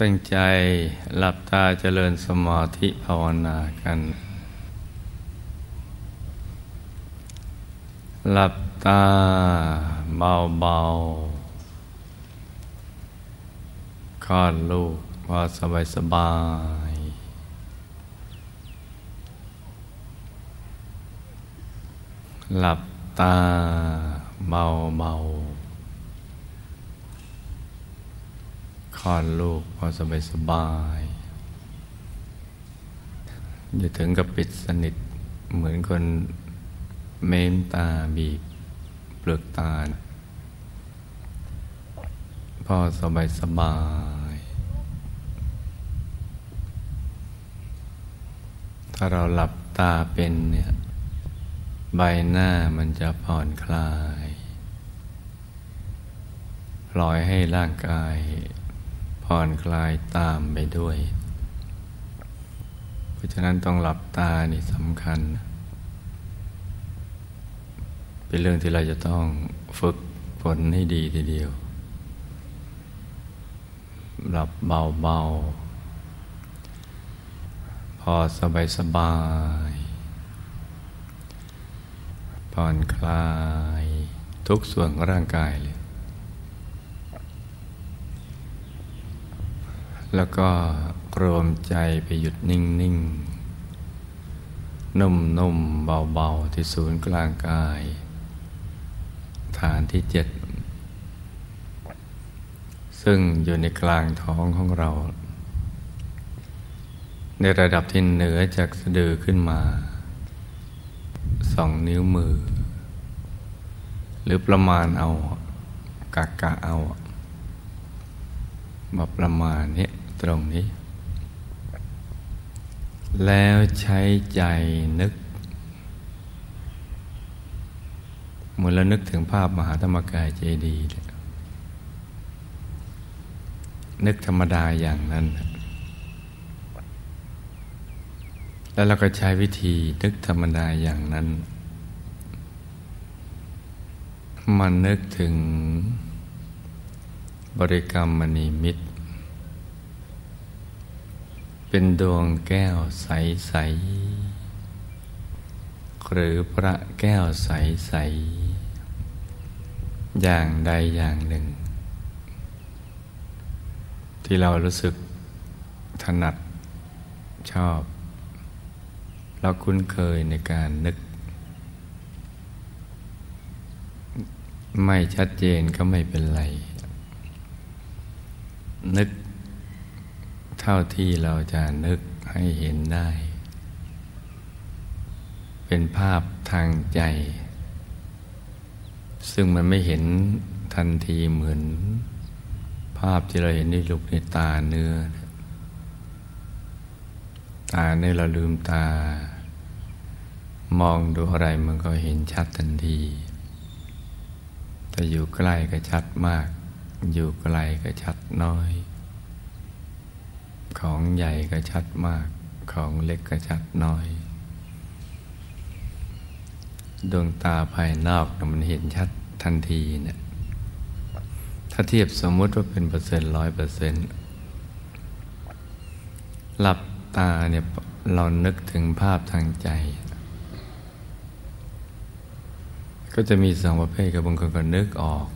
ตั้งใจหลับตาเจริญสมาธิภาวนากัน หลับตาเบาๆคลอดลูกพอสบายสบาย หลับตาเบาๆ ลอดลูกพอสบายสบายอย่าถึงกับปิดสนิทเหมือนคนเม้มตาบีบเปลือกตา พอสบายสบาย ถ้าเราหลับตาเป็นเนี่ยใบหน้ามันจะผ่อนคลาย ปล่อยให้ร่างกาย ผ่อนคลายตามไปด้วย เพราะฉะนั้นต้องหลับตานี่สำคัญ เป็นเรื่องที่เราจะต้องฝึกฝนให้ดีทีเดียว หลับเบาๆ พอสบายสบาย ผ่อนคลาย ทุกส่วนของร่างกายเลย แล้วก็รวมใจไปหยุดนิ่งนิ่งนุ่มนุ่มเบาเบาที่ศูนย์กลางกาย ฐานที่เจ็ด ซึ่งอยู่ในกลางท้องของเรา ในระดับที่เหนือจากสะดือขึ้นมาสองนิ้วมือ หรือประมาณเอากะกะเอามาประมาณนี้ ตรงนี้ แล้วใช้ใจนึกเมื่อเรานึกถึงภาพมหาธรรมกายเจดีย์นึกธรรมดาอย่างนั้น แล้วเราก็ใช้วิธีนึกธรรมดาอย่างนั้น มันนึกถึงบริกรรมมณีมิตร เป็นดวงแก้วใส ๆ หรือพระแก้วใส ๆ อย่างใดอย่างหนึ่ง ที่เรารู้สึกถนัดชอบ เราคุ้นเคยในการนึก ไม่ชัดเจนก็ไม่เป็นไร นึก ท่าที่เราจะนึกให้เห็นได้ เป็นภาพทางใจ ซึ่งมันไม่เห็นทันทีเหมือน ภาพที่เราเห็นในลูกในตาเนื้อ ตาในเราลืมตา มองดูอะไรมันก็เห็นชัดทันที แต่อยู่ใกล้ก็ชัดมาก อยู่ไกลก็ชัดน้อย ของใหญ่ก็ชัดมาก ของเล็กก็ชัดน้อย ดวงตาภายนอกมันเห็นชัดทันทีเนะี่ยถ้าเทียบสมมติว่าเป็นเปอร์เซ็นต์ร้อยเปอร์เซ็นต์หลับตาเนี่ยเรานึกถึงภาพทางใจ ก็จะมีสองประเภทกับบางคนก็นึกออก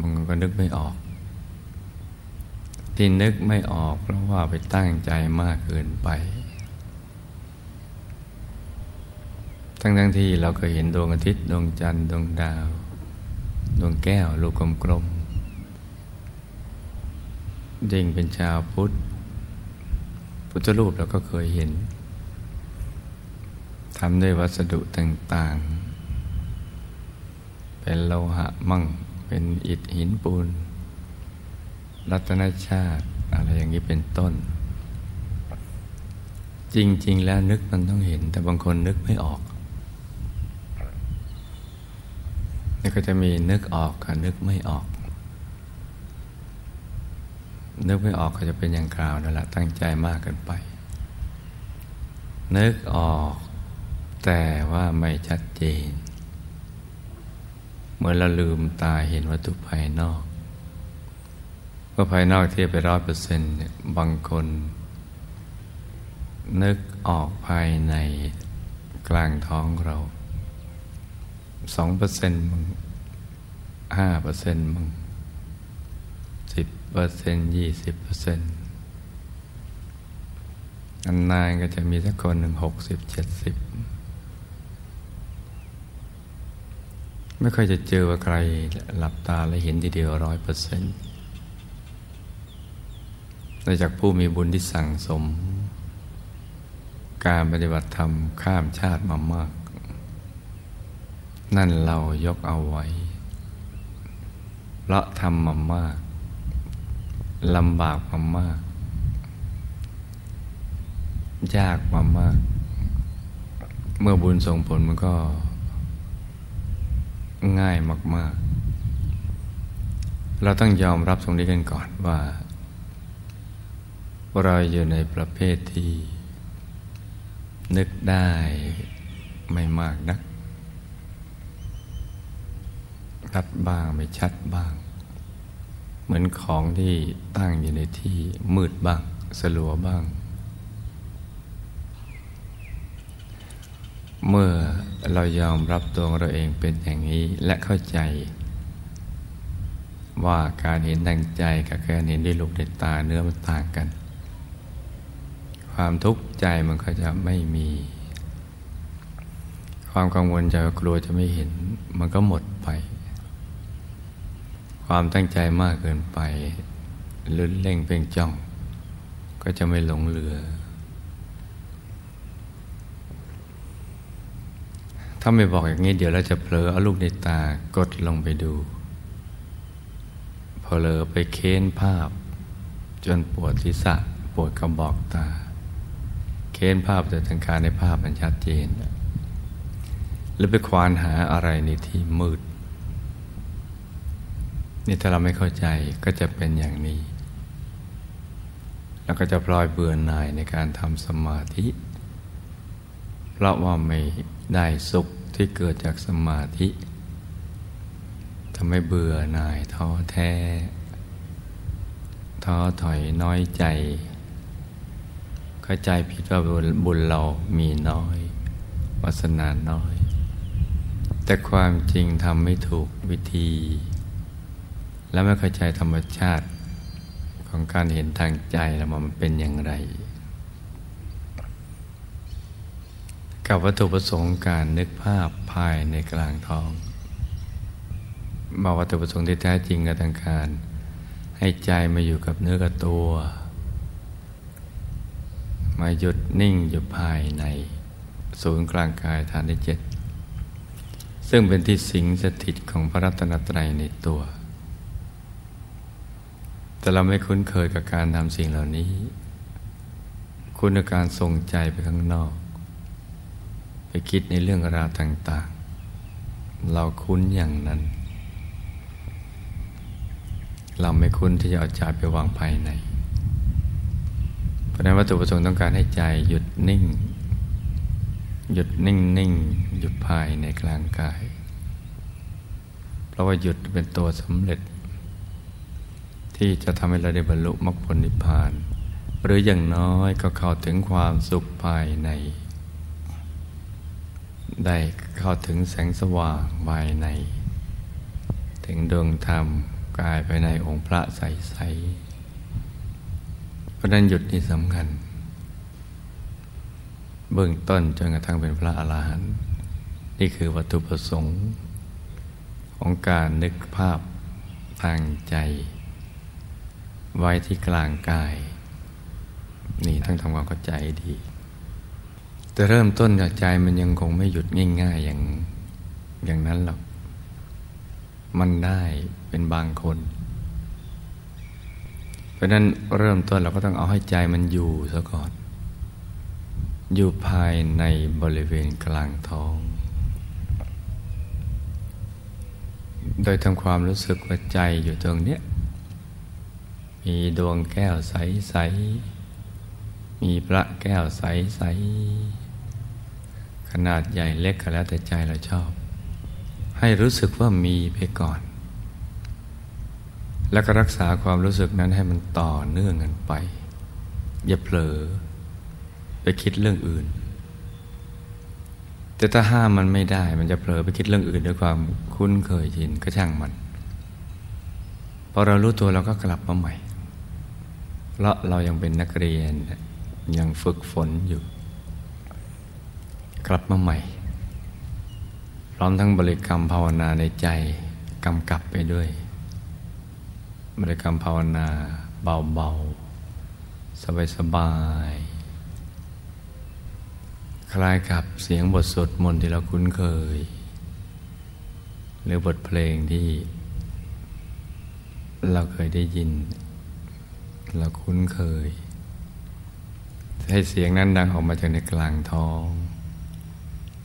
มันก็นึกไม่ออก ที่นึกไม่ออกเพราะว่าไปตั้งใจมากเกินไป ทั้งทั้งที่เราก็เห็นดวงอาทิตย์ดวงจันทร์ดวงดาว ดวงแก้วลูกกลมๆยิ่งเป็นชาวพุทธ พุทธรูปเราก็เคยเห็นทำด้วยวัสดุต่างๆ เป็นโลหะมั่ง เป็นอิฐหินปูน รัตนชาติ อะไรอย่างนี้เป็นต้น จริง ๆ แล้วนึกมันต้องเห็น แต่บางคนนึกไม่ออกนี่ก็จะมีนึกออกกับนึกไม่ออก นึกไม่ออกก็จะเป็นอย่างกล่าวนั่นแหละตั้งใจมากเกินไป นึกออก แต่ว่าไม่ชัดเจน เมื่อเราลืมตาเห็นวัตถุภายนอก เมื่อภายนอกเทียบไปร้อยเปอร์เซ็นต์บางคน นึกออกภายในกลางท้องเราสองเปอร์เซ็นต์มึงห้าเปอร์เซ็นต์มึงสิบเปอร์เซ็นต์ยี่สิบเปอร์เซ็นต์อันนานก็จะมีสักคนหนึ่งหกสิบเจ็ดสิบไม่ค่อยจะเจอว่าใครหลับตาแล้วเห็นทีเดียวร้อยเปอร์เซ็นต์ นอกจากผู้มีบุญที่สั่งสม การปฏิบัติธรรมข้ามชาติมามาก นั่นเรายกเอาไว้เพราะทำมามากลำบากมามาก ยากมามาก เมื่อบุญส่งผลมันก็ ง่ายมาก ๆ เราต้องยอมรับตรงนี้กันก่อนว่า เราอยู่ในประเภทที่ นึกได้ไม่มากนักชัดบ้างไม่ชัดบ้าง เหมือนของที่ตั้งอยู่ในที่มืดบ้าง สลัวบ้าง เมื่อเรายอมรับตัวเราเองเป็นอย่างนี้และเข้าใจ ว่าการเห็นทางใจกับการเห็นด้วยลูกในตาเนื้อมันต่างกัน ความทุกข์ใจมันก็จะไม่มี ความกังวลใจกลัวจะไม่เห็น มันก็หมดไป ความตั้งใจมากเกินไปลุ้นเล่งเพ่งจ้อง ก็จะไม่หลงเหลือ ถ้าไม่บอกอย่างนี้เดี๋ยวเราจะเผลอเอาลูกในตากดลงไปดูพอเลอไปเค้นภาพ จนปวดศีรษะปวดกระบอกตา เค้นภาพแต่ทางการในภาพมันชัดเจนหรือไปควานหาอะไรในที่มืด นี่ถ้าเราไม่เข้าใจก็จะเป็นอย่างนี้ แล้วก็จะพลอยเบื่อหน่ายในการทำสมาธิ เพราะว่าไม่ได้สุขที่เกิดจากสมาธิทำให้เบื่อหน่ายท้อแท้ท้อถอยน้อยใจ เข้าใจผิดว่าบุญเรามีน้อยวาสนาน้อย แต่ความจริงทำไม่ถูกวิธี และไม่เข้าใจธรรมชาติของการเห็นทางใจแล้วมันเป็นอย่างไร กับวัตถุประสงค์การนึกภาพภายในกลางท้องมาวัตถุประสงค์ที่แท้จริงกับทางการ ให้ใจมาอยู่กับเนื้อกับตัว มาหยุดนิ่งอยู่ภายใน ศูนย์กลางกายฐานที่เจ็ดซึ่งเป็นที่สิงสถิตของพระรัตนตรัยในตัว แต่เราไม่คุ้นเคยกับการทำสิ่งเหล่านี้ คุณการส่งใจไปข้างนอก ไปคิดในเรื่องราวต่าง ๆ เราคุ้นอย่างนั้น เราไม่คุ้นที่จะเอาใจไปวางภายใน เพราะนั้นวัตถุประสงค์ต้องการให้ใจหยุดนิ่ง หยุดนิ่งนิ่งหยุดภายในกลางกาย เพราะว่าหยุดเป็นตัวสำเร็จ ที่จะทำให้เราได้บรรลุมรรคผลนิพพาน หรืออย่างน้อยก็เข้าถึงความสุขภายใน ได้เข้าถึงแสงสว่างภายใน ถึงดวงธรรมกายภายในองค์พระใสๆ ราะนั้นหยุดนี่สำคัญ เบื้องต้นจนกระทั่งเป็นพระอรหันต์นี่คือวัตถุประสงค์ของการนึกภาพทางใจ ไว้ที่กลางกาย นี่ต้องทำความเข้าใจดี แต่เริ่มต้นจากใจมันยังคงไม่หยุดง่ายๆอย่างอย่างนั้นหรอก มันได้เป็นบางคน ราะนั้นเริ่มต้นเราก็ต้องเอาให้ใจมันอยู่ซะก่อน อยู่ภายในบริเวณกลางท้อง โดยทำความรู้สึกว่าใจอยู่ตรงเนี้ย มีดวงแก้วใส ๆ มีพระแก้วใส ๆ ขนาดใหญ่เล็กก็แล้วแต่ใจเราชอบ ให้รู้สึกว่ามีไปก่อน แล้วก็รักษาความรู้สึกนั้นให้มันต่อเนื่องกันไป อย่าเผลอ ไปคิดเรื่องอื่น แต่ถ้าห้ามมันไม่ได้ มันจะเผลอไปคิดเรื่องอื่นด้วยความคุ้นเคยชินก็ช่างมันพอเรารู้ตัวเราก็กลับมาใหม่ เพราะเรายังเป็นนักเรียนยังฝึกฝนอยู่ กลับมาใหม่ พร้อมทั้งบริกรรมภาวนาในใจกำกับไปด้วย บริกรรมภาวนาเบาๆ สบายๆ คล้ายกับเสียงบทสวดมนต์ที่เราคุ้นเคย หรือบทเพลงที่ เราเคยได้ยิน เราคุ้นเคย ให้เสียงนั้นดังออกมาจากในกลางท้อง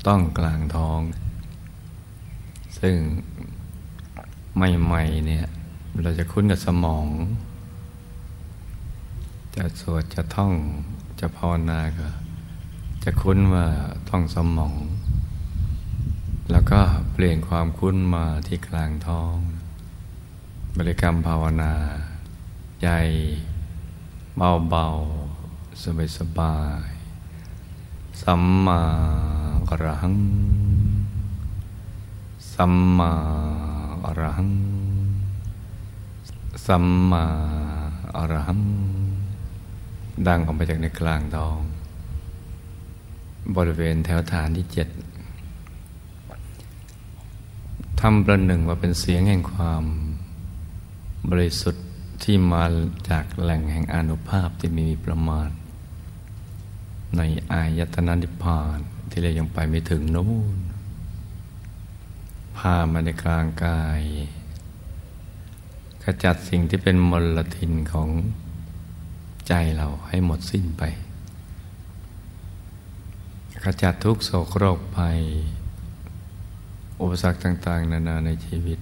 ต้องกลางท้อง ซึ่งใหม่ๆเนี่ย เราจะคุ้นกับสมอง จะสวดจะท่องจะภาวนาก็ จะคุ้นว่าท่องสมอง แล้วก็เปลี่ยนความคุ้นมาที่กลางท้อง บริกรรมภาวนาใจเบาๆ สบายๆ สัมมาอรหัง สัมมาอรหัง สัมมาอรหังดังออกมาจากในกลางท้อง บริเวณแถวฐานที่เจ็ดทำประหนึ่งว่าเป็นเสียงแห่งความ บริสุทธิ์ที่มาจากแหล่งแห่งอนุภาพที่มีประมาณ ในอายตนะนิพพานที่เรายังไปไม่ถึงนู้นพามาในกลางกาย ขจัดสิ่งที่เป็นมลทินของใจเราให้หมดสิ้นไป ขจัดทุกโศกโรคภัย อุปสรรคต่าง ๆ นานาในชีวิต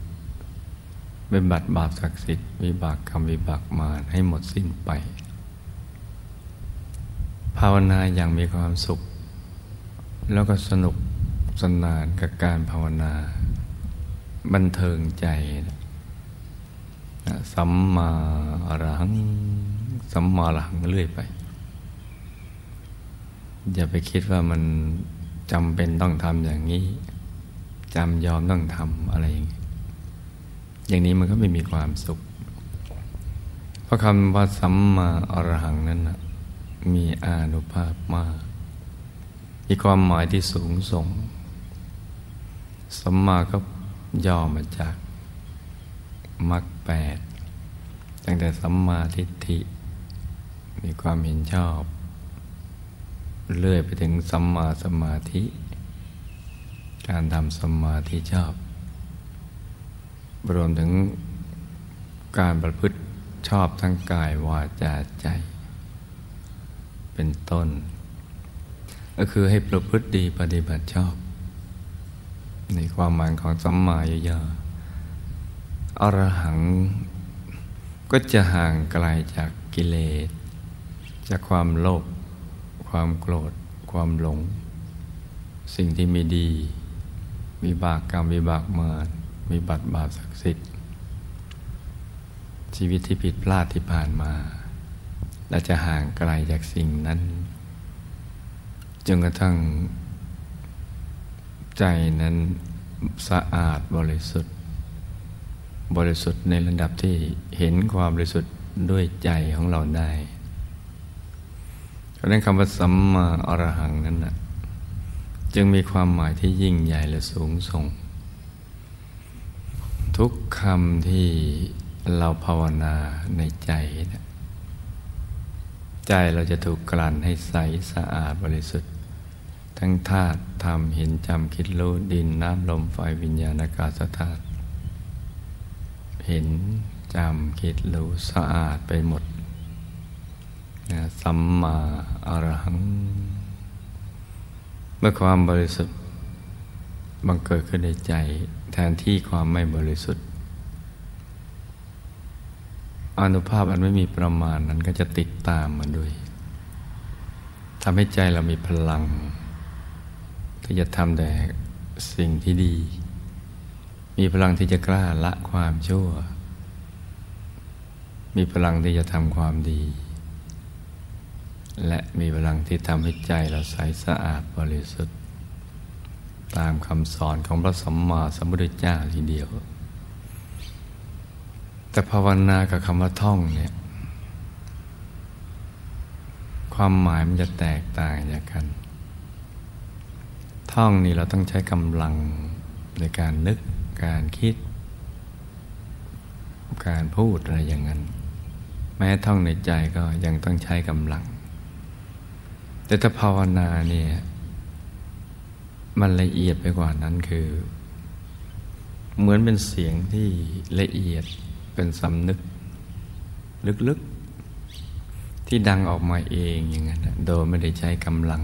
เป็นบัตรบาปศักดิ์สิทธิ์วิบากกรรมวิบากมารให้หมดสิ้นไป ภาวนาอย่างมีความสุข แล้วก็สนุกสนานกับการภาวนา บันเทิงใจ สัมมาอรหัง สัมมาอรหังเรื่อยไป อย่าไปคิดว่ามันจำเป็นต้องทำอย่างนี้จำยอมต้องทำอะไรอย่างนี้อย่างนี้มันก็ไม่มีความสุข เพราะคำว่าสัมมาอรหังนั้นนะมีอานุภาพมาก มีความหมายที่สูงส่ง สัมมาก็ย่อมาจากมรรค แปดตั้งแต่สัมมาทิฏฐิ มีความเห็นชอบ เลื่อยไปถึงสัมมาสมาธิ การทำสมาธิชอบ รวมถึงการประพฤติชอบทั้งกายวาจาใจ เป็นต้น ก็คือให้ประพฤติดีปฏิบัติชอบ ในความหมายของสัมมาญา อรหัง ก็จะห่างไกลจากกิเลส จากความโลภความโกรธ ความหลง สิ่งที่ไม่ดีวิบากกรรมวิบากมารมีบัตรบาปศักดิ์สิทธิ์ ชีวิตที่ผิดพลาดที่ผ่านมาเราจะห่างไกลจากสิ่งนั้นจนกระทั่งใจนั้นสะอาดบริสุทธิ์ บริสุทธิ์ในระดับที่เห็นความบริสุทธิ์ด้วยใจของเราได้ เพราะนั้นคำว่าสัมมาอรหังนั้นนะจึงมีความหมายที่ยิ่งใหญ่และสูงส่ง ทุกคำที่เราภาวนาในใจนะใจเราจะถูกกลั่นให้ใสสะอาดบริสุทธิ์ ทั้งธาตุธรรมเห็นจำคิดรู้ดินน้ำลมไฟวิญญาณอากาศธาตุ เห็นจำคิดรู้สะอาดไปหมดนะสัมมาอรหัง เมื่อความบริสุทธิ์บังเกิดขึ้นในใจ แทนที่ความไม่บริสุทธิ์อนุภาพอันไม่มีประมาณนั้นก็จะติดตามมาด้วยทำให้ใจเรามีพลัง ที่จะทำแต่สิ่งที่ดี มีพลังที่จะกล้าละความชั่ว มีพลังที่จะทำความดี และมีพลังที่ทำให้ใจเราใสสะอาดบริสุทธิ์ ตามคำสอนของพระสัมมาสัมพุทธเจ้าทีเดียว แต่ภาวนากับคำว่าท่องเนี่ย ความหมายมันจะแตกต่างจากกัน ท่องนี่เราต้องใช้กำลังในการนึก การคิด การพูดอะไรอย่างนั้น แม้ท่องในใจก็ยังต้องใช้กำลัง แต่ถ้าภาวนาเนี่ยมันละเอียดไปกว่านั้นคือ เหมือนเป็นเสียงที่ละเอียดเป็นสำนึก ลึกๆ ที่ดังออกมาเองอย่างนั้นโดยไม่ได้ใช้กำลัง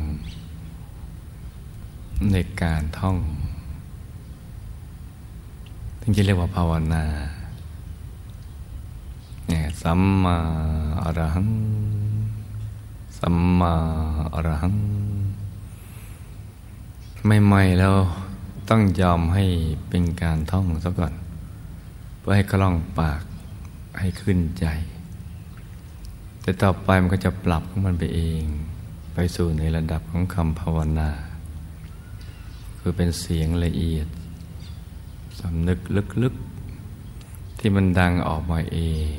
ในการท่อง ถึงจะเรียกว่าภาวนาเนี่ยสัมมาอรหัง สัมมาอรหังไม่ไม่แล้วต้องยอมให้เป็นการท่องซะก่อน เพื่อให้คล่องปากให้ขึ้นใจ แต่ต่อไปมันก็จะปรับของมันไปเอง ไปสู่ในระดับของคำภาวนา คือเป็นเสียงละเอียด สำนึกลึกๆ ที่มันดังออกมาเอง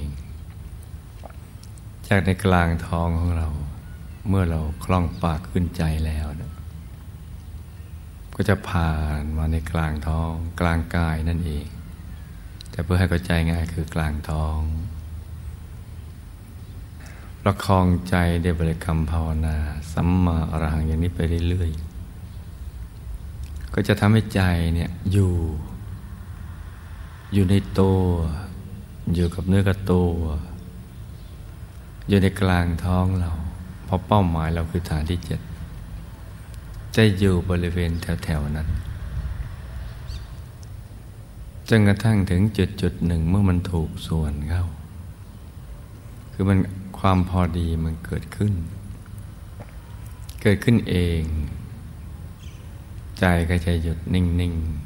จากในกลางท้องของเรา เมื่อเราคล่องปากขึ้นใจแล้วนะก็จะผ่านมาในกลางท้อง กลางกายนั่นเอง แต่เพื่อให้เข้าใจง่ายคือกลางท้อง ประคองใจในบริกรรมภาวนาสัมมาอรหังอย่างนี้ไปเรื่อยๆก็จะทำให้ใจเนี่ยอยู่ อยู่ในตัว อยู่กับเนื้อกับตัว อยู่ในกลางท้องเรา เพราะเป้าหมายเราคือฐานที่เจ็ดจะอยู่บริเวณแถวๆนั้นจนกระทั่งถึงจุดจุดหนึ่งเมื่อมันถูกส่วนเข้า คือมันความพอดีมันเกิดขึ้น เกิดขึ้นเอง ใจก็จะหยุดนิ่ง ๆ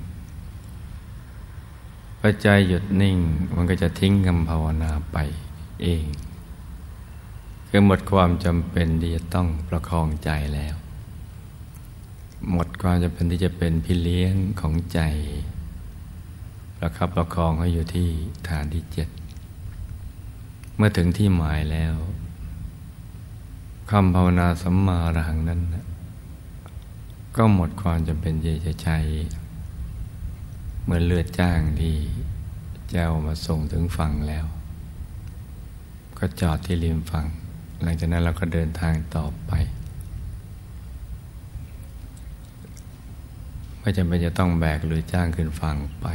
พอใจหยุดนิ่งมันก็จะทิ้งคำภาวนาไปเอง คือหมดความจำเป็นที่จะต้องประคองใจแล้ว หมดความจำเป็นที่จะเป็นพี่เลี้ยงของใจประคับประคองให้อยู่ที่ฐานที่เจ็ดเมื่อถึงที่หมายแล้วคำภาวนาสัมมาระหังนั้น ก็หมดความจำเป็นเยจะใช้ เมือนเลือดจ้างที่เจ้ามาส่งถึงฝั่งแล้ว ก็จอดที่ริมฝั่ง หลังจากนั้นเราก็เดินทางต่อไป ไม่จำเป็นจะต้องแบกหรือจ้างขึ้นฝั่งไป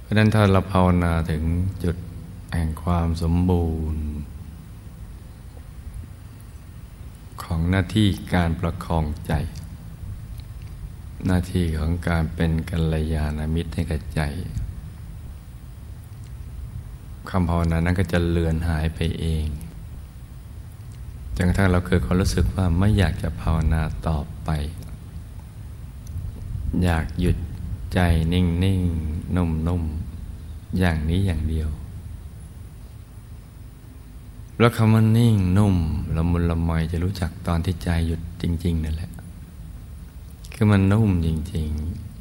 เพราะนั้นถ้าเราภาวนาถึงจุดแห่งความสมบูรณ์ ของหน้าที่การประคองใจ หน้าที่ของการเป็นกัลยาณมิตรให้กับใจคำภาวนานั้นก็จะเลือนหายไปเองจนกระทั่งเราเกิดความรู้สึกว่าไม่อยากจะภาวนาต่อไป อยากหยุดใจนิ่งนิ่งนุ่มนุ่มอย่างนี้อย่างเดียว แล้วคำว่านิ่งนุ่มละมุนละไมจะรู้จักตอนที่ใจหยุดจริง ๆ นั่นแหละ คือมันนุ่มจริง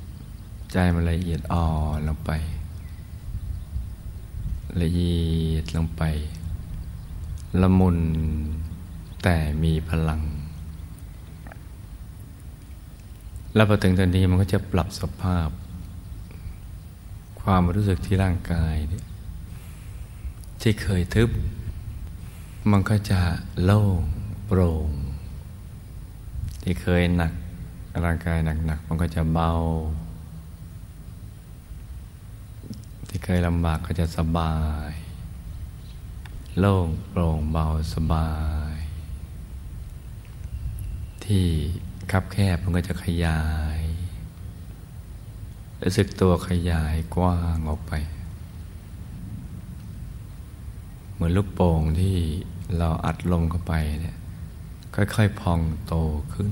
ๆ ใจมันละเอียดอ่อนลงไป ละเอียดลงไป ละมุนแต่มีพลัง แล้วพอถึงตอนนี้มันก็จะปรับสภาพ ความรู้สึกที่ร่างกายเนี่ยที่เคยทึบ มันก็จะโล่งโปร่ง ที่เคยหนัก ร่างกายหนักๆมันก็จะเบา ที่เคยลำบากก็จะสบาย โล่งโปร่งเบาสบาย ที่คับแคบมันก็จะขยายรู้สึกตัวขยายกว้างออกไป เหมือนลูกโป่งที่เราอัดลมเข้าไปเนี่ยค่อยๆพองโตขึ้น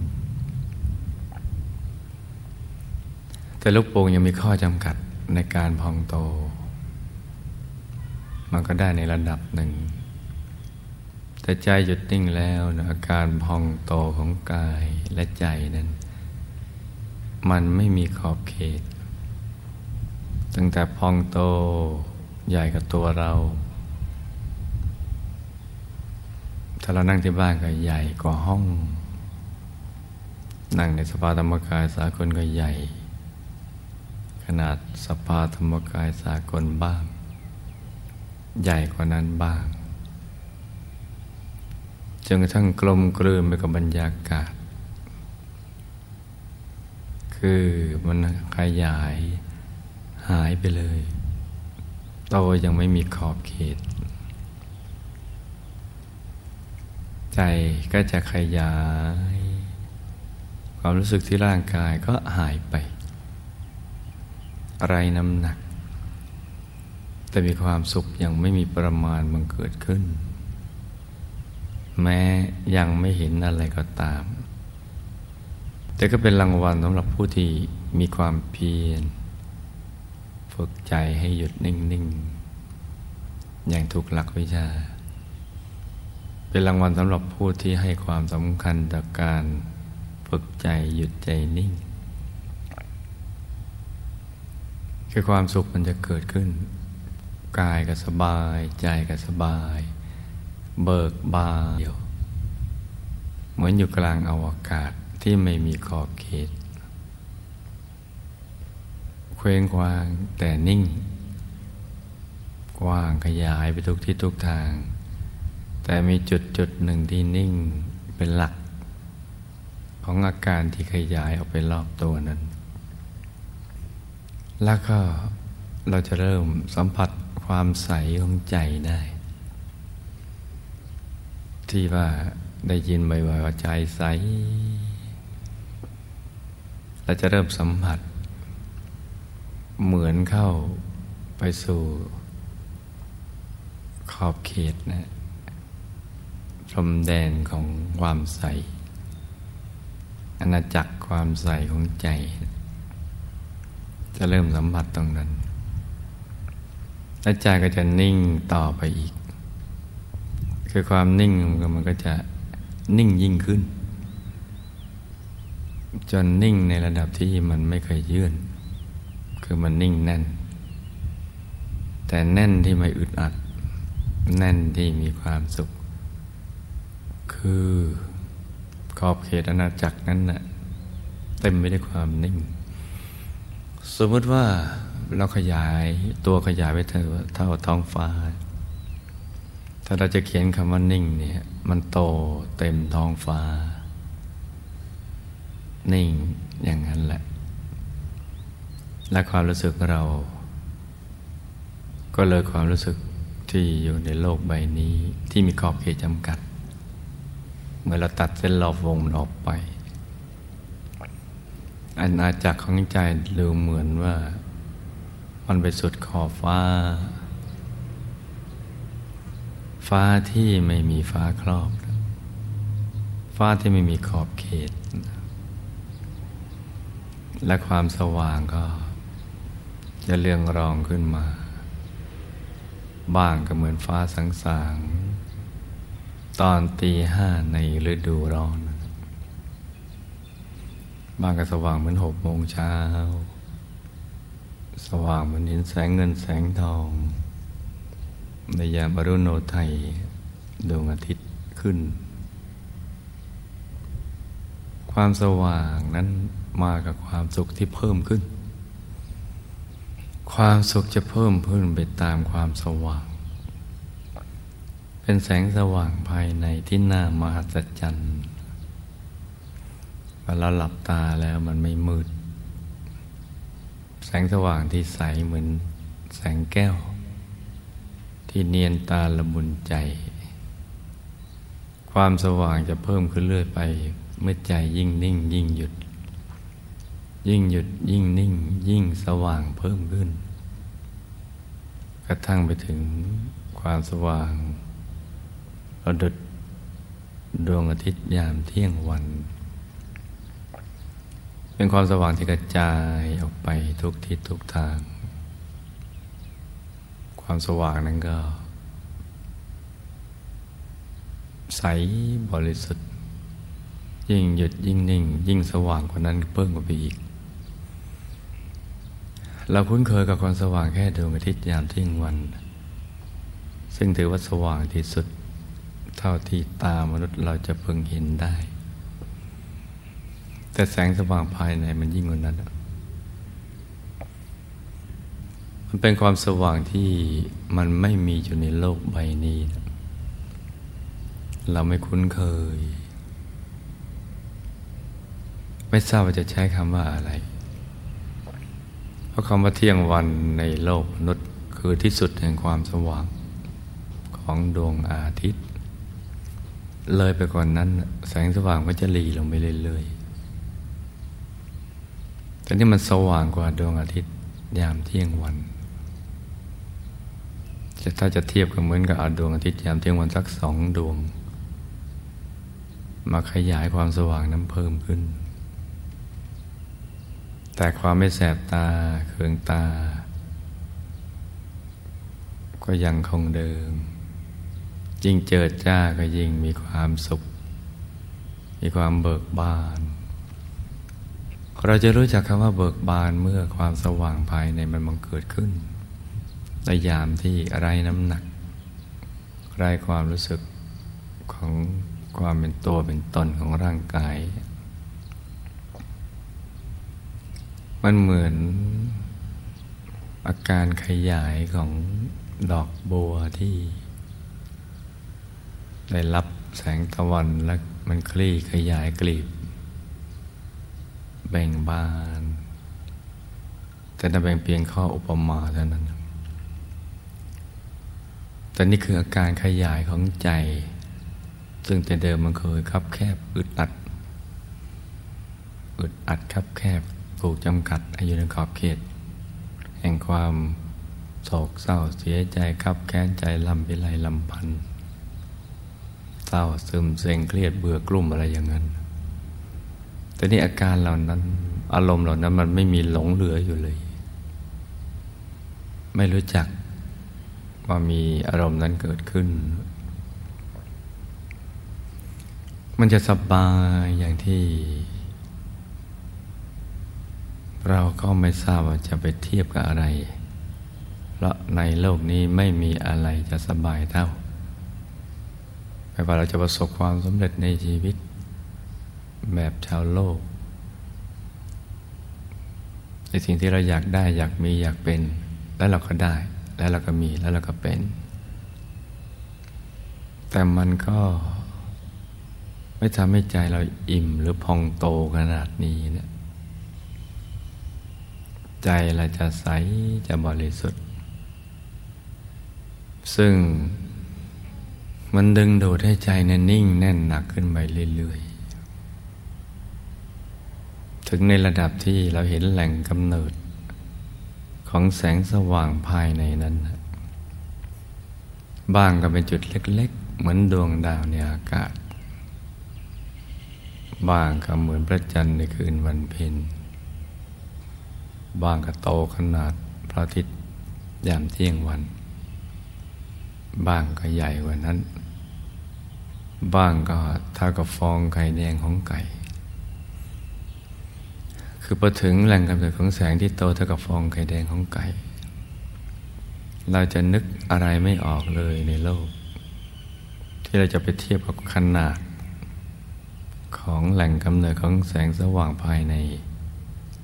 แต่ลูกโป่งยังมีข้อจำกัดในการพองโต มันก็ได้ในระดับหนึ่ง แต่ใจหยุดนิ่งแล้วนะอาการพองโตของกายและใจนั้น มันไม่มีขอบเขต ตั้งแต่พองโตใหญ่กับตัวเรา ถ้าเรานั่งที่บ้านก็ใหญ่กว่าห้อง นั่งในสภาธรรมกายสากลก็ใหญ่ นาดสภาธรรมกายสากลบ้าง ใหญ่กว่านั้นบ้างจนกระทั่งกลมกลืนไปกับบรรยากาศ คือมันขยายหายไปเลยโตยังไม่มีขอบเขต ใจก็จะขยาย ความรู้สึกที่ร่างกายก็หายไป ไรน้ำหนัก แต่มีความสุขยังไม่มีประมาณมันเกิดขึ้น แม้ยังไม่เห็นอะไรก็ตาม แต่ก็เป็นรางวัลสำหรับผู้ที่มีความเพียร ฝึกใจให้หยุดนิ่ง ๆ อย่างถูกหลักวิชา เป็นรางวัลสำหรับผู้ที่ให้ความสำคัญต่อการฝึกใจหยุดใจนิ่ง คือความสุขมันจะเกิดขึ้น กายก็สบาย ใจก็สบาย เบิกบานเดียวเหมือนอยู่กลางอวกาศที่ไม่มีขอบเขตเคว้งควางแต่นิ่ง กว้างขยายไปทุกที่ทุกทาง แต่มีจุดจุดหนึ่งที่นิ่งเป็นหลัก ของอาการที่ขยายออกไปรอบตัวนั้น แล้วก็เราจะเริ่มสัมผัสความใสของใจได้ ที่ว่าได้ยินบ่อยๆว่าใจใส เราจะเริ่มสัมผัส เหมือนเข้าไปสู่ขอบเขตนะพรมแดนของความใสอาณาจักรความใสของใจ จะเริ่มสัมผัสตรงนั้นและใจก็จะนิ่งต่อไปอีก คือความนิ่งมันก็จะนิ่งยิ่งขึ้น จนนิ่งในระดับที่มันไม่เคยยื่น คือมันนิ่งแน่น แต่แน่นที่ไม่อึดอัด แน่นที่มีความสุข คือขอบเขตอาณาจักรนั้นนะ่ะเต็มไปด้วยความนิ่ง สมมติว่าเราขยายตัวขยายไปเท่าท้องฟ้า ถ้าเราจะเขียนคำว่านิ่งเนี่ยมันโตเต็มท้องฟ้า นิ่งอย่างนั้นแหละ และความรู้สึกเรา ก็เลยความรู้สึกที่อยู่ในโลกใบนี้ที่มีขอบเขตจำกัด เมื่อเราตัดเส้นรอบวงออกไป อันอาจักของใจดูเหมือนว่า มันไปสุดขอบฟ้า ฟ้าที่ไม่มีฟ้าครอบ ฟ้าที่ไม่มีขอบเขต และความสว่างก็ จะเรื่องรองขึ้นมา บ้างก็เหมือนฟ้าสังสางตอนตีห้าในฤดูร้อน บ้างก็สว่างเหมือนหกโมงเช้า สว่างเหมือนเห็นแสงเงินแสงทอง ในยามอรุณโนไทยดวงอาทิตย์ขึ้น ความสว่างนั้นมากับความสุขที่เพิ่มขึ้น ความสุขจะเพิ่มขึ้นไปตามความสว่าง เป็นแสงสว่างภายในที่น่ามหัศจรรย์ เวลาหลับตาแล้วมันไม่มืด แสงสว่างที่ใสเหมือนแสงแก้ว ที่เนียนตาละมุนใจ ความสว่างจะเพิ่มขึ้นเรื่อยไปเมื่อใจยิ่งนิ่ง ยิ่งหยุด ยิ่งหยุดยิ่งนิ่ง ยิ่งสว่างเพิ่มขึ้น กระทั่งไปถึงความสว่างระดุดดวงอาทิตย์ยามเที่ยงวัน เป็นความสว่างที่กระจายออกไปทุกทิศทุกทาง ความสว่างนั้นก็ ใสบริสุทธิ์ ยิ่งหยุดยิ่งนิ่ง ยิ่งสว่างกว่านั้นเพิ่มกว่าไปอีก เราคุ้นเคยกับความสว่างแค่ดวงอาทิตย์ยามที่ยงวัน ซึ่งถือว่าสว่างที่สุด เท่าที่ตามนุษย์เราจะพึงเห็นได้ แต่แสงสว่างภายในมันยิ่งกว่านั้น มันเป็นความสว่างที่มันไม่มีอยู่ในโลกใบนี้ เราไม่คุ้นเคย ไม่ทราบว่าจะใช้คำว่าอะไร เพราะคำว่าเที่ยงวันในโลกมนุษย์คือที่สุดแห่งความสว่างของดวงอาทิตย์ เลยไปก่อนนั้น แสงสว่างก็จะหลีลงไปเรื่อยๆ แต่นี่มันสว่างกว่าดวงอาทิตย์ยามเที่ยงวันจะถ้าจะเทียบก็เหมือนกับเอาดวงอาทิตย์ยามเที่ยงวันสักสองดวง มาขยายความสว่างนั้นเพิ่มขึ้น แต่ความไม่แสบตาเคืองตา ก็ยังคงเดิม ยิ่งเจิดจ้าก็ยิ่งมีความสุข มีความเบิกบาน เราจะรู้จักคำว่าเบิกบานเมื่อความสว่างภายในมันบังเกิดขึ้นในยามที่ไรน้ำหนักไรความรู้สึกของความเป็นตัวเป็นตนของร่างกาย มันเหมือนอาการขยายของดอกบัวที่ ได้รับแสงตะวันแล้วมันคลี่ขยายกลีบ แบ่งบาน แต่นั่นเป็นเพียงข้ออุปมาเท่านั้น แต่นี่คืออาการขยายของใจ ซึ่งแต่เดิมมันเคยคับแคบอึดอัด อึดอัดคับแคบถูกจำกัดอายุในขอบเขต แห่งความโศกเศร้าเสียใจคับแค้นใจลำไปไลลำพันเศร้าซึมเซ็งเครียดเบื่อกลุ่มอะไรอย่างนั้น แต่นี่อาการเหล่านั้น อารมณ์เหล่านั้นมันไม่มีหลงเหลืออยู่เลย ไม่รู้จักว่ามีอารมณ์นั้นเกิดขึ้น มันจะสบายอย่างที่ เราก็ไม่ทราบว่าจะไปเทียบกับอะไร เพราะในโลกนี้ไม่มีอะไรจะสบายเท่าไม่ว่าเราจะประสบความสำเร็จในชีวิต แบบชาวโลก ในสิ่งที่เราอยากได้อยากมีอยากเป็น แล้วเราก็ได้ แล้วเราก็มีแล้วเราก็เป็น แต่มันก็ไม่ทำให้ใจเราอิ่มหรือพองโตขนาดนี้เนะี่ยใจเราจะใสจะบริสุทธิ์ ซึ่งมันดึงดูดให้ใจนั้นนิ่งแน่นหนักขึ้นไปเรื่อย ถึงในระดับที่เราเห็นแหล่งกำเนิด ของแสงสว่างภายในนั้น บ้างก็เป็นจุดเล็ก ๆ เหมือนดวงดาวในอากาศ บ้างก็เหมือนพระจันทร์ในคืนวันเพ็ญบ้างก็โตขนาดพระอาทิตย์ยามเที่ยงวัน บ้างก็ใหญ่กว่านั้น บ้างก็เท่ากับฟองไข่แดงของไก่ คือพอถึงแหล่งกำเนิดของแสงที่โตเท่ากับฟองไข่แดงของไก่ เราจะนึกอะไรไม่ออกเลยในโลก ที่เราจะไปเทียบกับขนาด ของแหล่งกำเนิดของแสงสว่างภายใน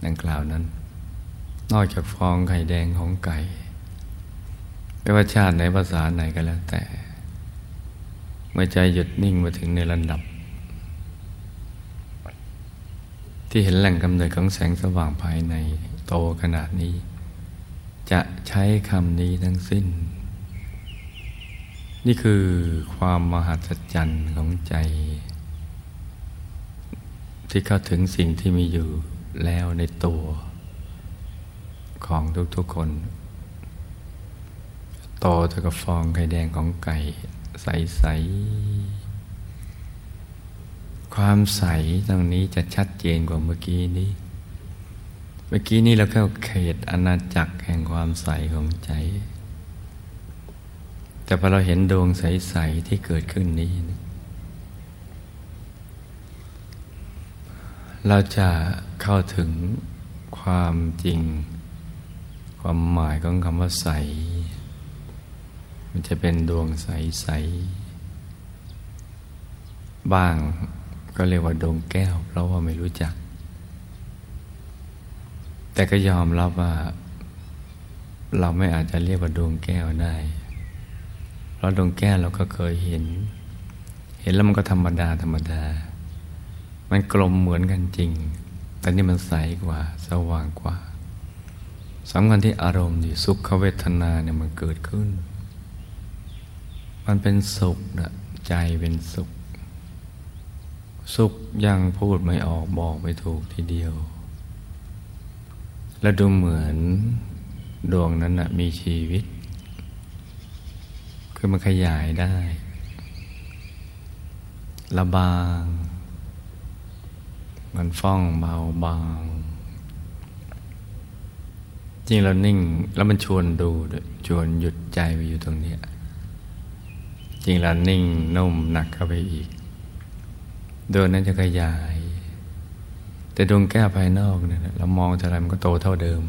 ดังกล่าวนั้น นอกจากฟองไข่แดงของไก่ไม่ว่าชาติไหนภาษาไหนก็แล้วแต่ เมื่อใจหยุดนิ่งมาถึงในระดับ ที่เห็นแหล่งกำเนิดของแสงสว่างภายในโตขนาดนี้ จะใช้คำนี้ทั้งสิ้น นี่คือความมหัศจรรย์ของใจ ที่เข้าถึงสิ่งที่มีอยู่แล้วในตัว ของทุกๆคน โตเท่ากับฟองไข่แดงของไก่ใสๆ ความใสตรงนี้จะชัดเจนกว่าเมื่อกี้นี้ เมื่อกี้นี้เราเข้าเขตอาณาจักรแห่งความใสของใจ แต่พอเราเห็นดวงใสใสที่เกิดขึ้นนี้ เราจะเข้าถึงความจริง ความหมายของคำว่าใส มันจะเป็นดวงใสใสบ้าง ก็เรียกว่าดวงแก้ว เพราะว่าไม่รู้จัก แต่ก็ยอมรับว่า เราไม่อาจจะเรียกว่าดวงแก้วได้ เพราะดวงแก้วเราก็เคยเห็น เห็นแล้วมันก็ธรรมดาธรรมดา มันกลมเหมือนกันจริง แต่นี่มันใสกว่า สว่างกว่าสำคัญที่อารมณ์ที่สุขเวทนาเนี่ยมันเกิดขึ้น มันเป็นสุขนะใจเป็นสุข สุขยังพูดไม่ออกบอกไม่ถูกทีเดียว และดูเหมือนดวงนั้นนะมีชีวิต คือมันขยายได้ ระบาง มันฟ้องเบาบาง จริงเรานิ่งแล้วมันชวนดูชวนหยุดใจไปอยู่ตรงนี้จริงเรานิ่งนุ่มหนักเข้าไปอีก ดวงนั้นจะขยาย แต่ดวงแก้วภายนอกเนี่ยเรามองเท่าไรมันก็โตเท่าเดิม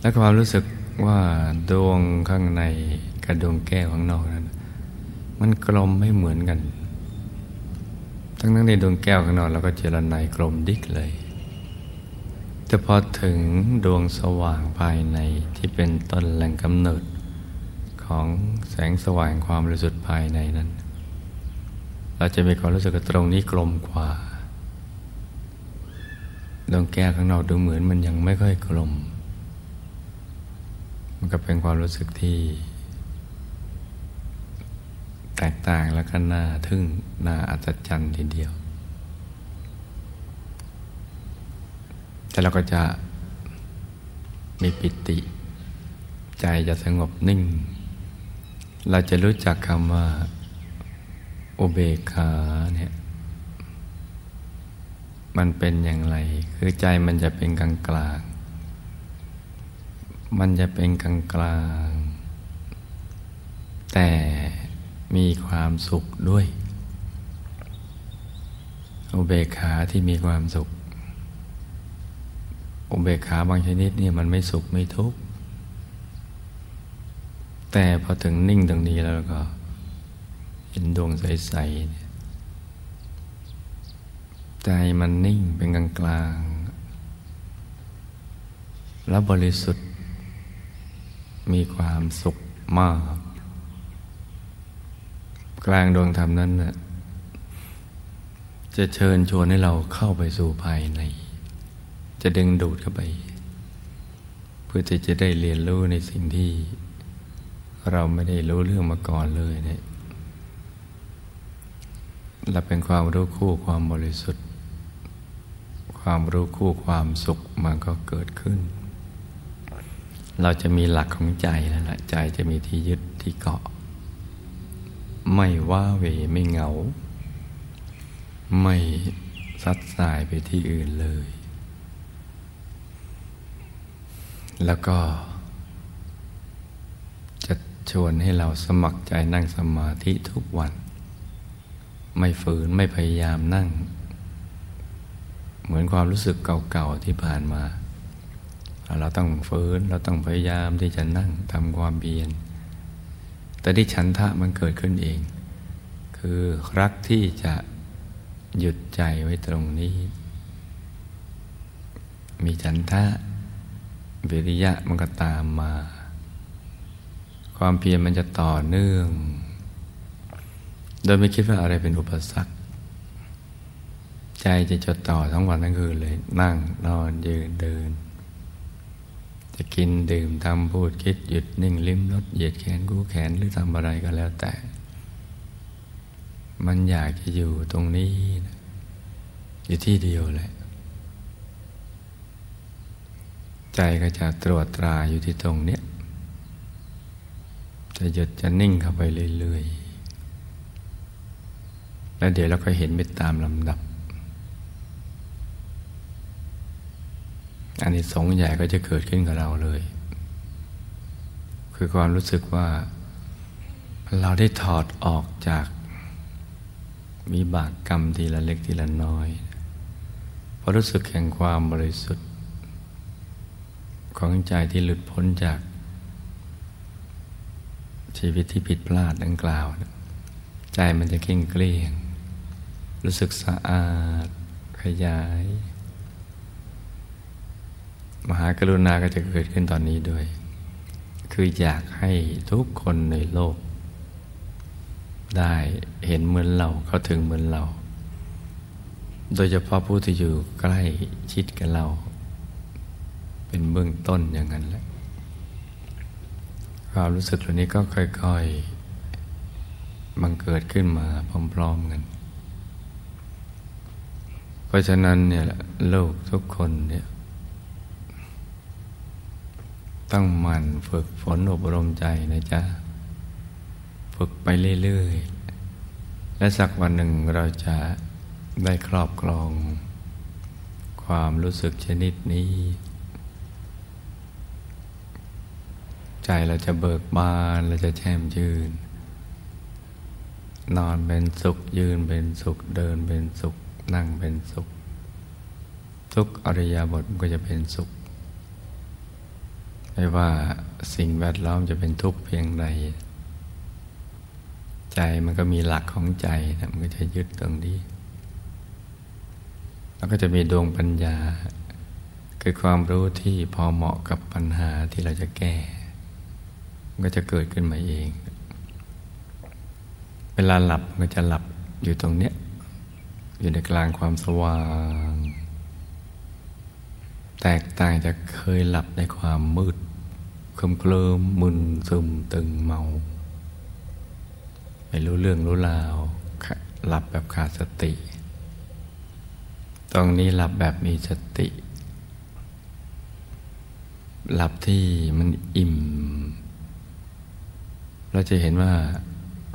แล้วความรู้สึกว่าดวงข้างในกับดวงแก้วข้างนอกนั้น มันกลมไม่เหมือนกัน ทั้งนั้นในดวงแก้วข้างนอกเราก็เจรนายกลมดิกเลยแต่พอถึงดวงสว่างภายในที่เป็นต้นแหล่งกำเนิดของแสงสว่างความบริสุทธิ์ภายในนั้น เราจะมีความรู้สึกตรงนี้กลมกว่าดวงแก้วข้างนอกดูเหมือนมันยังไม่ค่อยกลม มันก็เป็นความรู้สึกที่ แตกต่างแล้วก็น่าทึ่งน่าอัศจรรย์ทีเดียว แต่เราก็จะมีปิติ ใจจะสงบนิ่ง เราจะรู้จักคำว่า อุเบกขาเนี่ยมันเป็นอย่างไร คือใจมันจะเป็นกลางกลางมันจะเป็นกลางกลาง แต่มีความสุขด้วย อุเบกขาที่มีความสุข อุเบกขาบางชนิดเนี่ยมันไม่สุขไม่ทุกข์ แต่พอถึงนิ่งตรงนี้แล้วก็ เห็นดวงใสๆใจมันนิ่งเป็นกลางกลางและบริสุทธิ์ มีความสุขมาก กลางดวงธรรมนั้นน่ะจะเชิญชวนให้เราเข้าไปสู่ภายใน จะดึงดูดเข้าไป เพื่อที่จะได้เรียนรู้ในสิ่งที่ เราไม่ได้รู้เรื่องมาก่อนเลยเนี่ย และเป็นความรู้คู่ความบริสุทธิ์ ความรู้คู่ความสุขมันก็เกิดขึ้น เราจะมีหลักของใจแล้วละใจจะมีที่ยึดที่เกาะ ไม่ว่าเวไม่เหงา ไม่ซัดสายไปที่อื่นเลย แล้วก็จะชวนให้เราสมัครใจนั่งสมาธิทุกวัน ไม่ฝืนไม่พยายามนั่ง เหมือนความรู้สึกเก่าๆที่ผ่านมา เราต้องฝืนเราต้องพยายามที่จะนั่งทำความเบียน แต่ที่ฉันทะมันเกิดขึ้นเอง คือรักที่จะหยุดใจไว้ตรงนี้ มีฉันทะวิริยะมันก็ตามมา ความเพียรมันจะต่อเนื่อง โดยไม่คิดว่าอะไรเป็นอุปสรรค ใจจะจดต่อทั้งวันทั้งคืนเลย นั่งนอนยืนเดิน จะกินดื่มทำพูดคิดหยุดนิ่งลิ้มรสเหยียดแขนกู้แขนหรือทำอะไรก็แล้วแต่ มันอยากจะอยู่ตรงนี้อยู่ที่เดียวแหละใจก็จะตรวจตราอยู่ที่ตรงเนี้ยจะหยุดจะนิ่งเข้าไปเรื่อยๆ แล้วเดี๋ยวเราก็เห็นไปตามลำดับ อันนี้สงใหญ่ก็จะเกิดขึ้นกับเราเลย คือความรู้สึกว่า เราได้ถอดออกจากมีบากกรรมทีละเล็กทีละน้อยพอรู้สึกแห่งความบริสุทธิ์ ของใจที่หลุดพ้นจาก ชีวิตที่ผิดพลาดดังกล่าว ใจมันจะเข่งเกลี้ยง รู้สึกสะอาด ขยาย มหากรุณาก็จะเกิดขึ้นตอนนี้ด้วย คืออยากให้ทุกคนในโลก ได้เห็นเหมือนเราเขาถึงเหมือนเรา โดยเฉพาะผู้ที่อยู่ใกล้ชิดกับเรา เป็นเบื้องต้นอย่างนั้นแหละความรู้สึกเหล่านี้ก็ค่อยๆ บังเกิดขึ้นมาพร้อมๆกัน เพราะฉะนั้นเนี่ยโลกทุกคนเนี่ยต้องหมั่นฝึกฝนอบรมใจนะจ๊ะ ฝึกไปเรื่อยๆ และสักวันหนึ่งเราจะได้ครอบครอง ความรู้สึกชนิดนี้ ใจเราจะเบิกบานเราจะแช่มชื่น นอนเป็นสุขยืนเป็นสุขเดินเป็นสุข นั่งเป็นสุข ทุกอริยบทก็จะเป็นสุข ไม่ว่าสิ่งแวดล้อมจะเป็นทุกข์เพียงใด ใจมันก็มีหลักของใจนะมันก็จะยึดตรงนี้ แล้วก็จะมีดวงปัญญา คือความรู้ที่พอเหมาะกับปัญหาที่เราจะแก้ มันก็จะเกิดขึ้นมาเอง เวลาหลับมันก็จะหลับอยู่ตรงเนี้ย อยู่ในกลางความสว่าง แตกต่างจากเคยหลับในความมืดเคลิมเคลิมมึนซึมตึงเมาไม่รู้เรื่องรู้ราวหลับแบบขาดสติ ตรงนี้หลับแบบมีสติ หลับที่มันอิ่ม เราจะเห็นว่า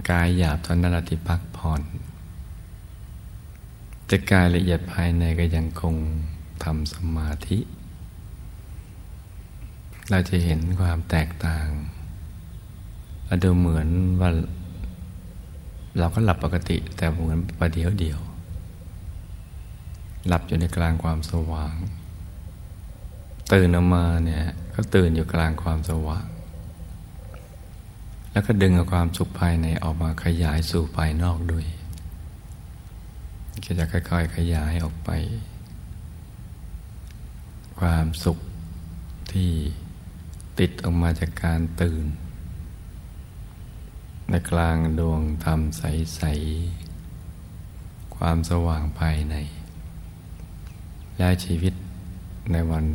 กายหยาบตอนนั้นเราที่พักผ่อน แต่กายละเอียดภายในก็ยังคงทำสมาธิ เราจะเห็นความแตกต่างเราดูเหมือนว่า เราก็หลับปกติ แต่เหมือนประเดียวเดียว หลับอยู่ในกลางความสว่าง ตื่นออกมาเนี่ยก็ตื่นอยู่กลางความสว่าง แล้วก็ดึงเอาความสุขภายในออกมาขยายสู่ภายนอกด้วย ก็จะค่อยๆขยายออกไป ความสุขที่ติดออกมาจากการตื่น ในกลางดวงธรรมใส ๆ ความสว่างภายใน และชีวิตในวัน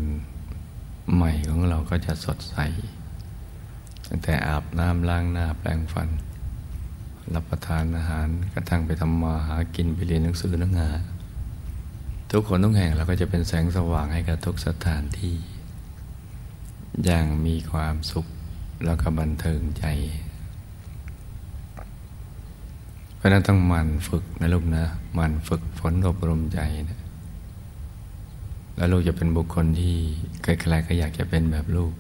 ใหม่ของเราก็จะสดใส ตั้งแต่อาบน้ำล้างหน้าแปรงฟัน รับประทานอาหารกระทั่งไปทำมาหากินไปเรียนหนังสือหนังงานทุกคนทุกแห่งเราก็จะเป็นแสงสว่างให้กับทุกสถานที่ อย่างมีความสุขแล้วก็บันเทิงใจ เพราะนั้นต้องมันฝึกนะลูกนะมันฝึกฝนอบรมใจนะแล้วลูกจะเป็นบุคคลที่ใครๆก็อยากจะเป็นแบบลูก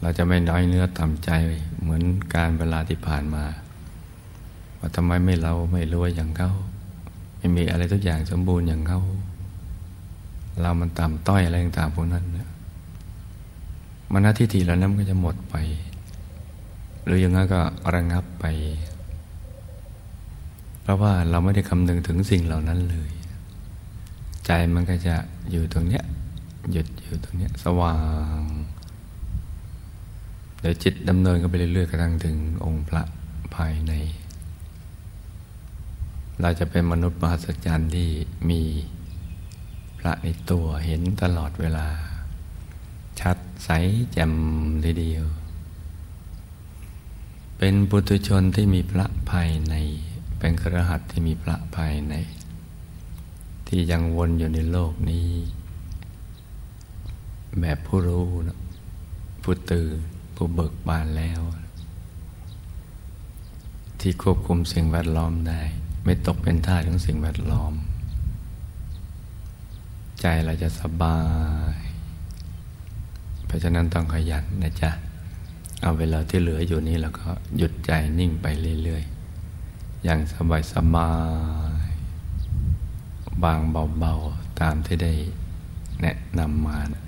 เราจะไม่น้อยเนื้อต่ำใจเหมือนการเวลาที่ผ่านมา ว่าทำไมไม่เราไม่รวยอย่างเขาไม่มีอะไรทุกอย่างสมบูรณ์อย่างเขาเรามันต่ำต้อยอะไรต่างๆพวกนั้นเนี่ยมันหน้าที่ทีแล้วนั้นก็จะหมดไป หรืออย่างนั้นก็ระงับไป เพราะว่าเราไม่ได้คำนึงถึงสิ่งเหล่านั้นเลย ใจมันก็จะอยู่ตรงเนี้ยหยุดอยู่ตรงเนี้ยสว่างเดี๋ยวจิตดำเนินก็ไปเรื่อยๆกระทั่งถึงองค์พระภายใน เราจะเป็นมนุษย์มหัศจรรย์ที่มีพระในตัวเห็นตลอดเวลา ชัดใสแจ่มทีเดียว เป็นปุถุชนที่มีพระภายใน เป็นครหัสที่มีพระภายใน ที่ยังวนอยู่ในโลกนี้ แบบผู้รู้นะผู้ตื่นผู้เบิกบานแล้ว ที่ควบคุมสิ่งแวดล้อมได้ ไม่ตกเป็นท่าของสิ่งแวดล้อม ใจเราจะสบาย เพราะฉะนั้นต้องขยันนะจ๊ะ เอาเวลาที่เหลืออยู่นี้เราก็หยุดใจนิ่งไปเรื่อยๆ อย่างสบายสบาย บางเบาๆ ตามที่ได้แนะนำมานะ